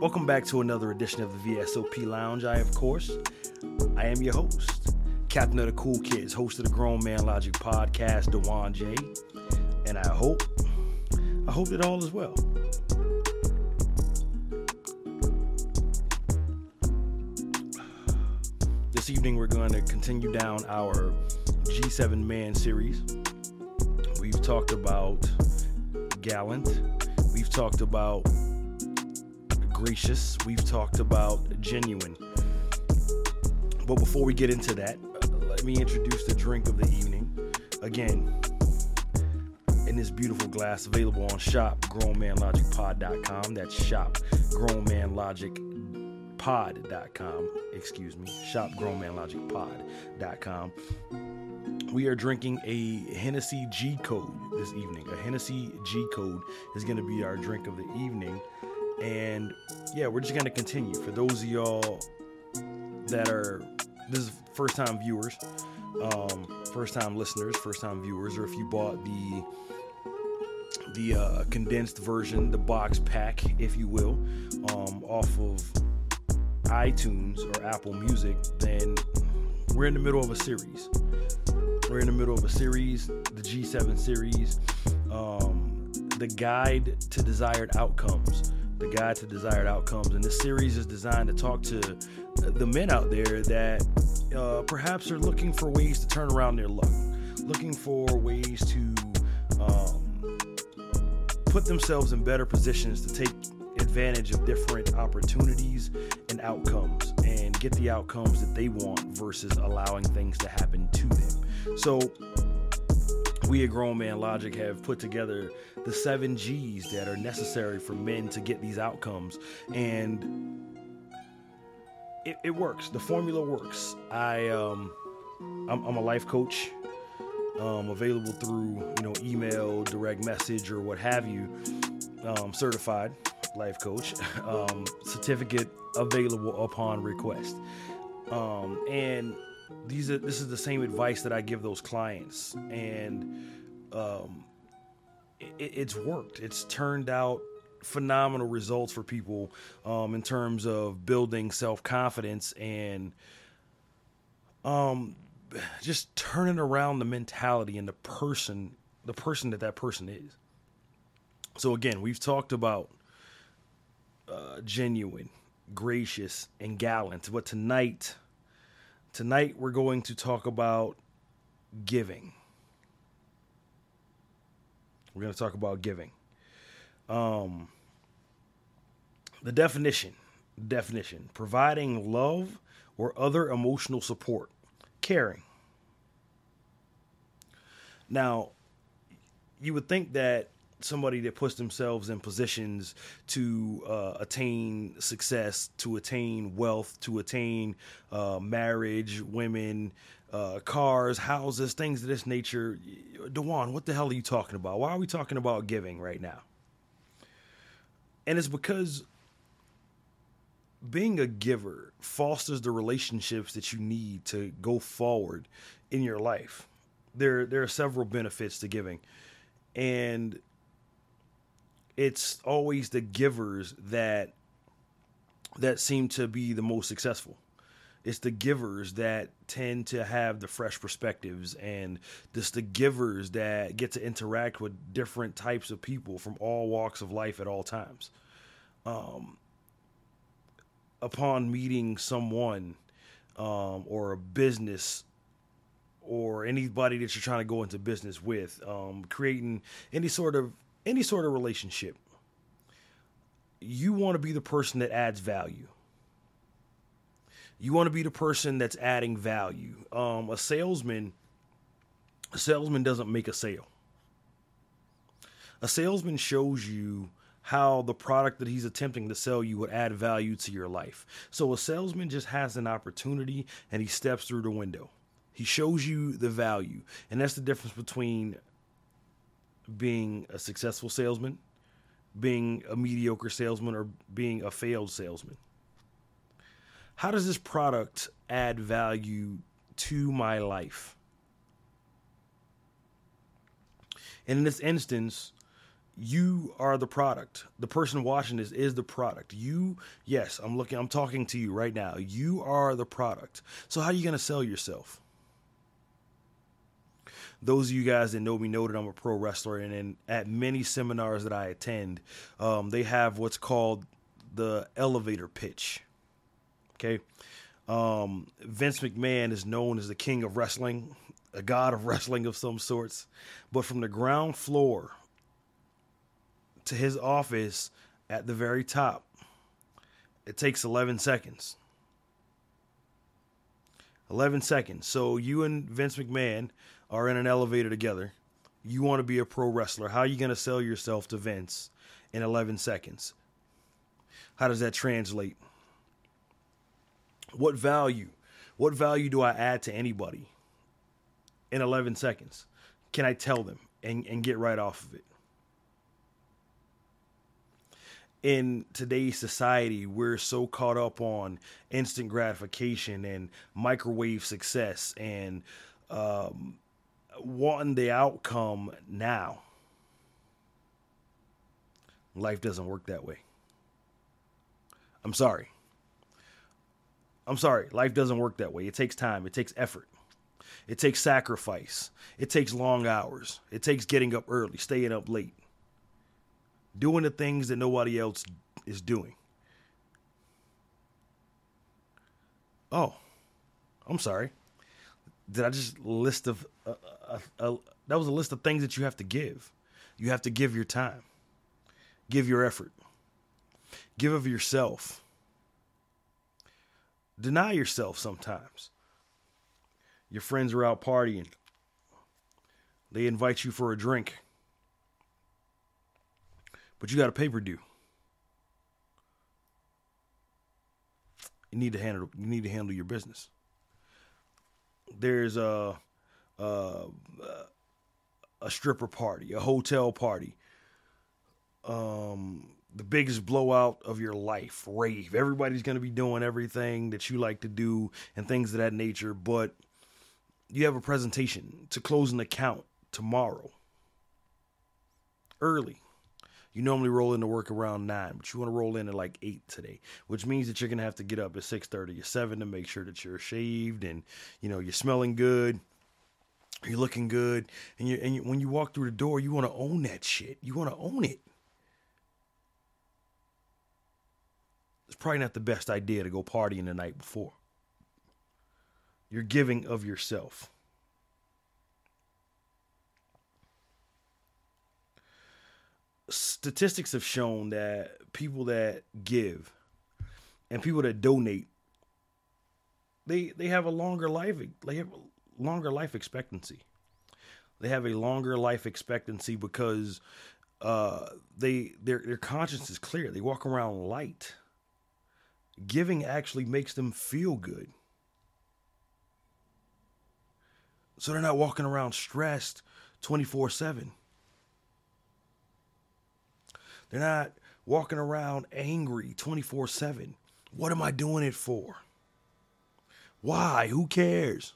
Welcome back to another edition of the VSOP Lounge. I, of course, I am your host, Captain of the Cool Kids, host of the Grown Man Logic podcast, Dewan J. And I hope, I hope that all is well. This evening, we're going to continue down our G7 Man series. We've talked about Gallant. We've talked about gracious. We've talked about genuine. But before we get into that, let me introduce the drink of the evening. Again, in this beautiful glass available on shop grownmanlogicpod.com. That's shop grownmanlogicpod.com. Excuse me, shop grownmanlogicpod.com. We are drinking a Hennessy G code this evening. A Hennessy G code is going to be our drink of the evening. And yeah, we're just gonna continue. For those of y'all that are this is first time viewers, um, first time listeners, first time viewers, or if you bought the the uh, condensed version, the box pack, if you will, um, off of iTunes or Apple Music, then we're in the middle of a series. We're in the middle of a series, the G7 series, um, the guide to desired outcomes the guide to desired outcomes. And this series is designed to talk to the men out there that uh, perhaps are looking for ways to turn around their luck, looking for ways to um, put themselves in better positions to take advantage of different opportunities and outcomes and get the outcomes that they want versus allowing things to happen to them. So, we at Grown Man Logic have put together the seven G's that are necessary for men to get these outcomes. And it, it works. The formula works. I um I'm, I'm a life coach. Um, available through you know email, direct message, or what have you. Um, certified life coach. Um, certificate available upon request. Um, and these are this is the same advice that I give those clients, and um, it, it's worked. It's turned out phenomenal results for people um, in terms of building self confidence and um, just turning around the mentality and the person, the person that that person is. So again, we've talked about uh, genuine, gracious, and gallant. But tonight Tonight, we're going to talk about giving. We're going to talk about giving. Um, the definition definition providing love or other emotional support, caring. Now, you would think that somebody that puts themselves in positions to uh, attain success, to attain wealth, to attain uh, marriage, women, uh, cars, houses, things of this nature. Dewan, what the hell are you talking about? Why are we talking about giving right now? And it's because being a giver fosters the relationships that you need to go forward in your life. There, there are several benefits to giving. And it's always the givers that that seem to be the most successful. It's the givers that tend to have the fresh perspectives, and just the givers that get to interact with different types of people from all walks of life at all times. Um, upon meeting someone um, or a business or anybody that you're trying to go into business with, um, creating any sort of any sort of relationship, you want to be the person that adds value. You want to be the person that's adding value. Um, a salesman, a salesman doesn't make a sale. A salesman shows you how the product that he's attempting to sell you would add value to your life. So a salesman just has an opportunity and he steps through the window. He shows you the value. And that's the difference between being a successful salesman, being a mediocre salesman, or being a failed salesman? How does this product add value to my life? And in this instance, you are the product. The person watching this is the product. You, yes, I'm looking, I'm talking to you right now. You are the product. So, how are you going to sell yourself? Those of you guys that know me know that I'm a pro wrestler, and, and at many seminars that I attend, um, they have what's called the elevator pitch. Okay. Um, Vince McMahon is known as the king of wrestling, a god of wrestling of some sorts. But from the ground floor to his office at the very top, it takes 11 seconds. 11 seconds. So you and Vince McMahon are in an elevator together. You want to be a pro wrestler. How are you going to sell yourself to Vince in 11 seconds? How does that translate? What value? What value do I add to anybody in 11 seconds? Can I tell them and, and get right off of it? in today's society, we're so caught up on instant gratification and microwave success and um, wanting the outcome now. Life doesn't work that way. I'm sorry. I'm sorry. Life doesn't work that way. It takes time, it takes effort, it takes sacrifice, it takes long hours, it takes getting up early, staying up late, doing the things that nobody else is doing. Oh, I'm sorry. Did I just list of uh, uh, that was a list of things that you have to give. You have to give your time, give your effort, give of yourself. Deny yourself sometimes. Your friends are out partying. They invite you for a drink. But you got a paper due. You need to handle you need to handle your business. There's a a, a stripper party, a hotel party, um, the biggest blowout of your life, rave. Everybody's going to be doing everything that you like to do and things of that nature, but you have a presentation to close an account tomorrow. Early. You normally roll into work around nine, but you want to roll in at like eight today, which means that you're gonna have to get up at six thirty or seven to make sure that you're shaved and you know you're smelling good you're looking good, and you and you, when you walk through the door, you want to own that shit. You want to own it. It's probably not the best idea to go partying the night before. You're giving of yourself. Statistics have shown that people that give and people that donate they they have a longer life they have longer life expectancy. They have a longer life expectancy because uh, they their their conscience is clear. They walk around light. Giving actually makes them feel good. So they're not walking around stressed 24 7. They're not walking around angry 24 7. What am I doing it for? Why? Who cares?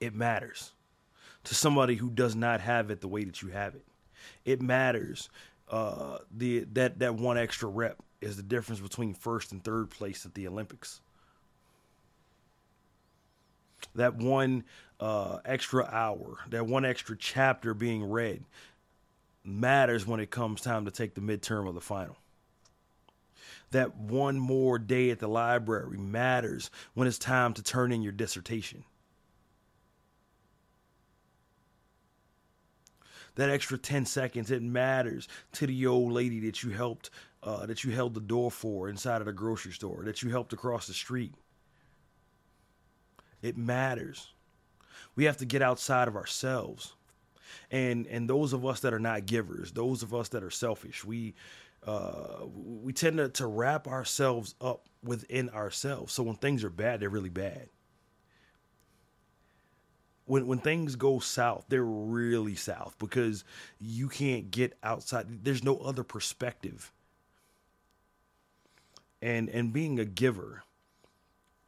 It matters to somebody who does not have it the way that you have it. It matters. Uh, the that that one extra rep is the difference between first and third place at the Olympics. That one uh, extra hour, that one extra chapter being read, matters when it comes time to take the midterm or the final. That one more day at the library matters when it's time to turn in your dissertation. That extra 10 seconds, it matters to the old lady that you helped, uh, that you held the door for inside of the grocery store, that you helped across the street. It matters. We have to get outside of ourselves. And and those of us that are not givers, those of us that are selfish, we uh, we tend to, to wrap ourselves up within ourselves. So when things are bad, they're really bad when when things go south, they're really south because you can't get outside. There's no other perspective. And and being a giver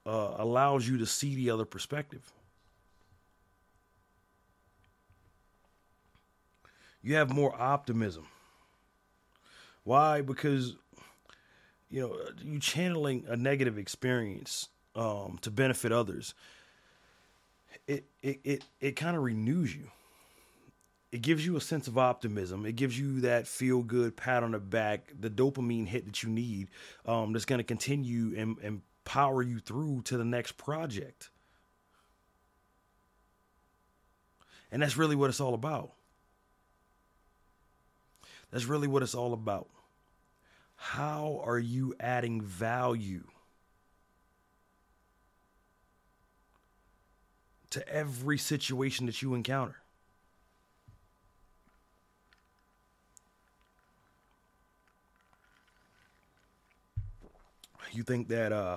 uh, allows you to see the other perspective. You have more optimism. Why? Because you know you channeling a negative experience um, to benefit others. It it it it kind of renews you. It gives you a sense of optimism. It gives you that feel good pat on the back, the dopamine hit that you need. Um, that's going to continue and, and power you through to the next project. And that's really what it's all about. That's really what it's all about. How are you adding value to every situation that you encounter? You think that uh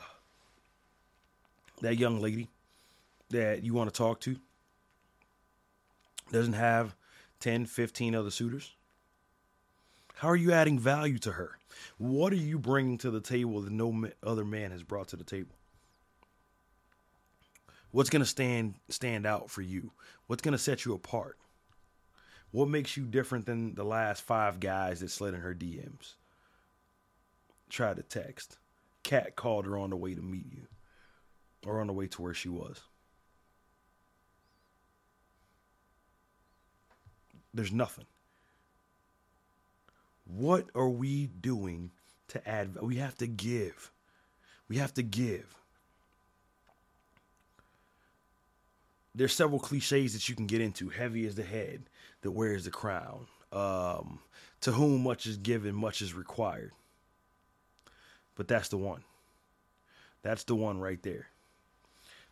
that young lady that you want to talk to doesn't have 10, 15 other suitors? How are you adding value to her? What are you bringing to the table that no other man has brought to the table? What's going to stand stand out for you? What's going to set you apart? What makes you different than the last five guys that slid in her DMs? Tried to text. Cat called her on the way to meet you or on the way to where she was. There's nothing. What are we doing to add? We have to give. We have to give. There's several cliches that you can get into. Heavy is the head that wears the crown. Um, to whom much is given, much is required. But that's the one. That's the one right there.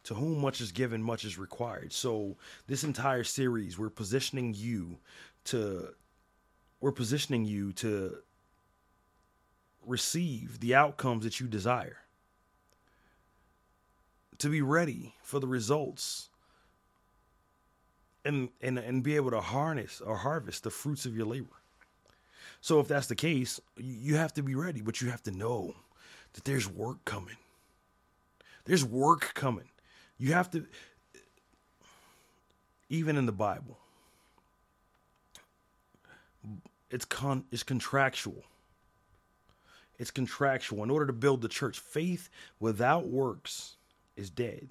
To whom much is given, much is required. So this entire series, we're positioning you to we're positioning you to receive the outcomes that you desire. To be ready for the results and and and be able to harness or harvest the fruits of your labor. So if that's the case, you have to be ready, but you have to know that there's work coming. There's work coming. You have to even in the Bible it's con it's contractual. It's contractual. In order to build the church, faith without works is dead.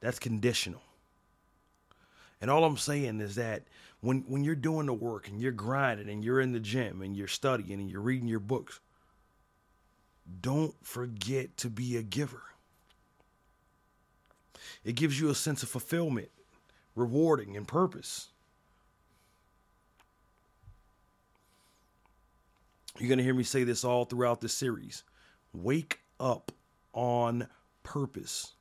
That's conditional. And all I'm saying is that when when you're doing the work and you're grinding and you're in the gym and you're studying and you're reading your books, don't forget to be a giver. It gives you a sense of fulfillment, rewarding, and purpose. You're going to hear me say this all throughout the series. Wake up on purpose.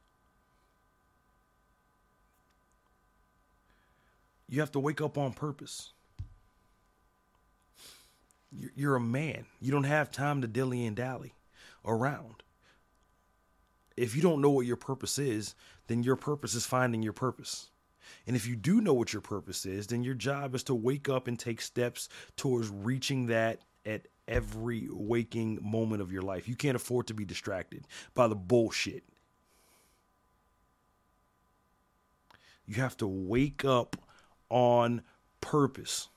You have to wake up on purpose. You're a man. You don't have time to dilly and dally around. If you don't know what your purpose is, then your purpose is finding your purpose. And if you do know what your purpose is, then your job is to wake up and take steps towards reaching that at every waking moment of your life. You can't afford to be distracted by the bullshit. You have to wake up on purpose.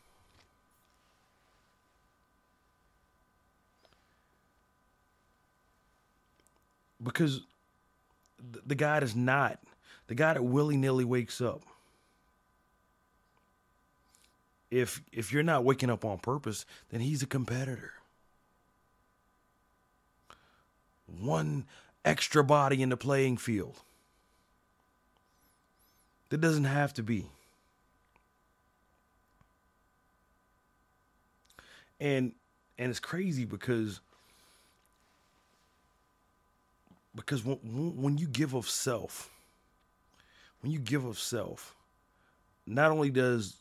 Because the guy is not the guy that willy nilly wakes up if if you're not waking up on purpose, then he's a competitor. One extra body in the playing field. That doesn't have to be. And and it's crazy because because when, when you give of self, when you give of self, not only does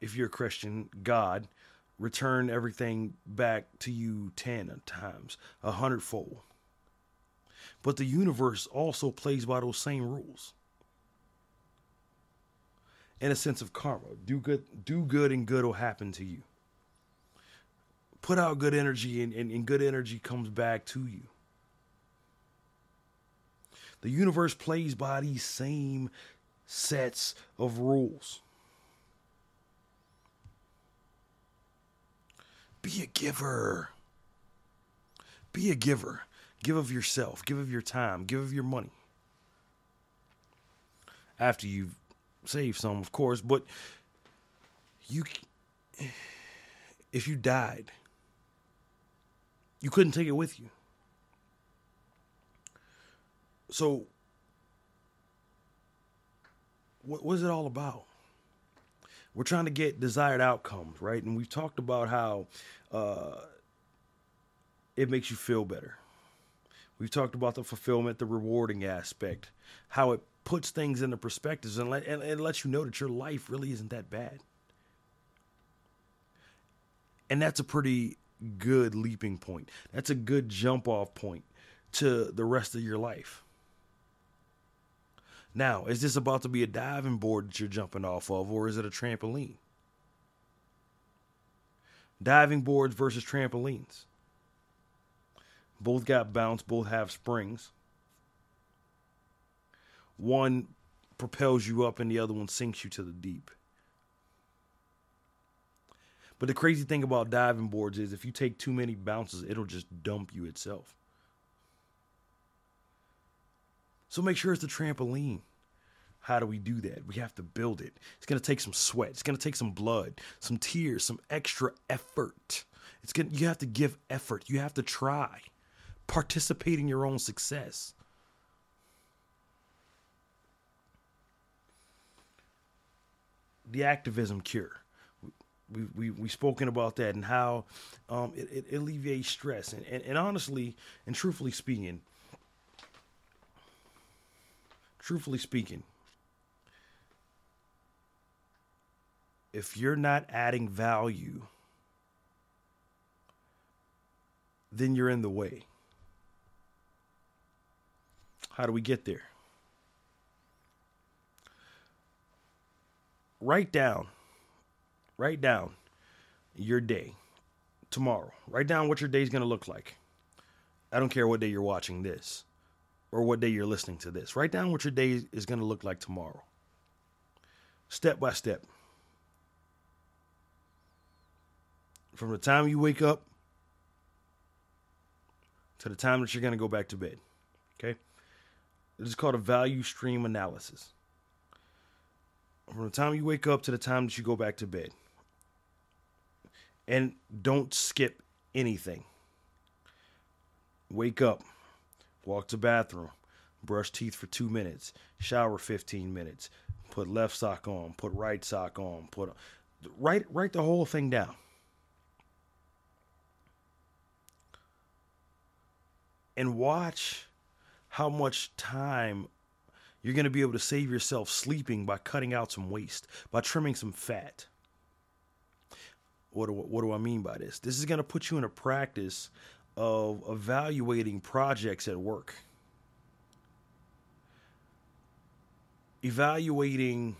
if you're a Christian, God return everything back to you 10 times, a hundredfold. But the universe also plays by those same rules in a sense of karma. Do good, do good, and good will happen to you. Put out good energy, and, and, and good energy comes back to you. The universe plays by these same sets of rules. Be a giver. Be a giver. Give of yourself, give of your time, give of your money. After you've saved some, of course, but you if you died, you couldn't take it with you. So, what was it all about? We're trying to get desired outcomes, right? And we've talked about how uh, it makes you feel better. We've talked about the fulfillment, the rewarding aspect, how it puts things into perspectives and, let, and, and lets you know that your life really isn't that bad. And that's a pretty good leaping point. That's a good jump off point to the rest of your life. Now, is this about to be a diving board that you're jumping off of, or is it a trampoline? Diving boards versus trampolines. Both got bounce, both have springs. One propels you up, and the other one sinks you to the deep. But the crazy thing about diving boards is if you take too many bounces, it'll just dump you itself. So make sure it's the trampoline. How do we do that? We have to build it. It's going to take some sweat. It's going to take some blood, some tears, some extra effort. It's going to, you have to give effort. You have to try. Participate in your own success. The activism cure we we we've spoken about that and how um, it, it, alleviates stress and, and and honestly and truthfully speaking, truthfully speaking, if you're not adding value, then you're in the way. How do we get there? Write down write down your day tomorrow. Write down what your day is going to look like. I don't care what day you're watching this or what day you're listening to this. Write down what your day is going to look like tomorrow. Step by step. From the time you wake up to the time that you're going to go back to bed. Okay? This is called a value stream analysis. From the time you wake up to the time that you go back to bed. And don't skip anything. Wake up, walk to bathroom, brush teeth for two minutes, shower 15 minutes, put left sock on, put right sock on, put write write the whole thing down. And watch how much time you're going to be able to save yourself sleeping by cutting out some waste, by trimming some fat. What do, what do I mean by this? This is going to put you in a practice of evaluating projects at work, evaluating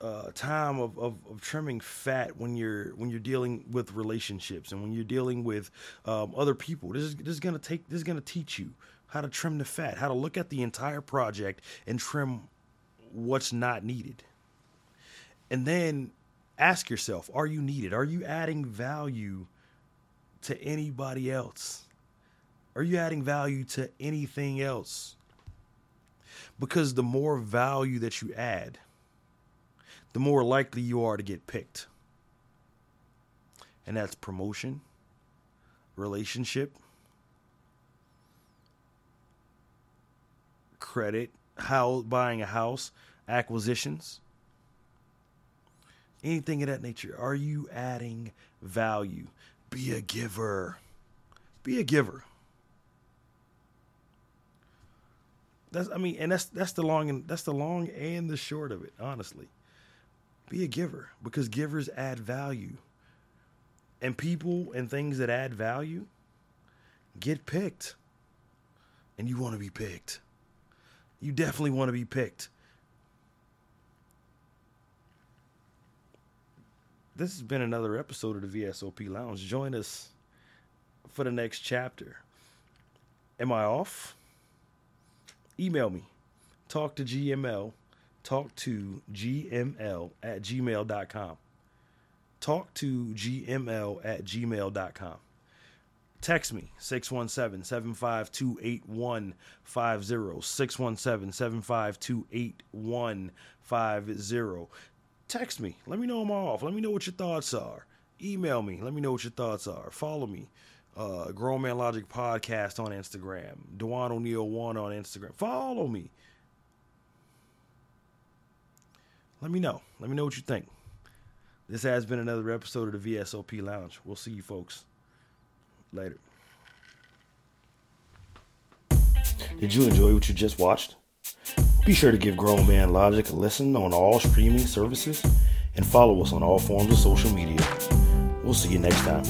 uh, time of, of, of, trimming fat when you're when you're dealing with relationships and when you're dealing with um, other people. This is this is gonna take this is gonna teach you how to trim the fat, how to look at the entire project and trim what's not needed, and then ask yourself are you needed? Are you adding value to anybody else? Are you adding value to anything else? Because the more value that you add, the more likely you are to get picked. And that's promotion, relationship, credit, how buying a house, acquisitions anything of that nature. Are you adding value? Be a giver. Be a giver. That's I mean, and that's that's the long and that's the long and the short of it, honestly. Be a giver because givers add value. And people and things that add value get picked. And you want to be picked. You definitely want to be picked. this has been another episode of the VSOP Lounge. Join us for the next chapter. Am I off? Email me. Talk to GML. Talk to GML at gmail.com. talk to gml at gmail.com. Text me 617 752 8150. 617 752 8150. Text me. Let me know I'm off. Let me know what your thoughts are. Email me. Let me know what your thoughts are. Follow me. Uh, Grown Man Logic Podcast on Instagram. Dewan O'Neill 1 on Instagram. Follow me. Let me know. Let me know what you think. This has been another episode of the VSOP Lounge. We'll see you folks later. Did you enjoy what you just watched? Be sure to give Grown Man Logic a listen on all streaming services and follow us on all forms of social media. We'll see you next time.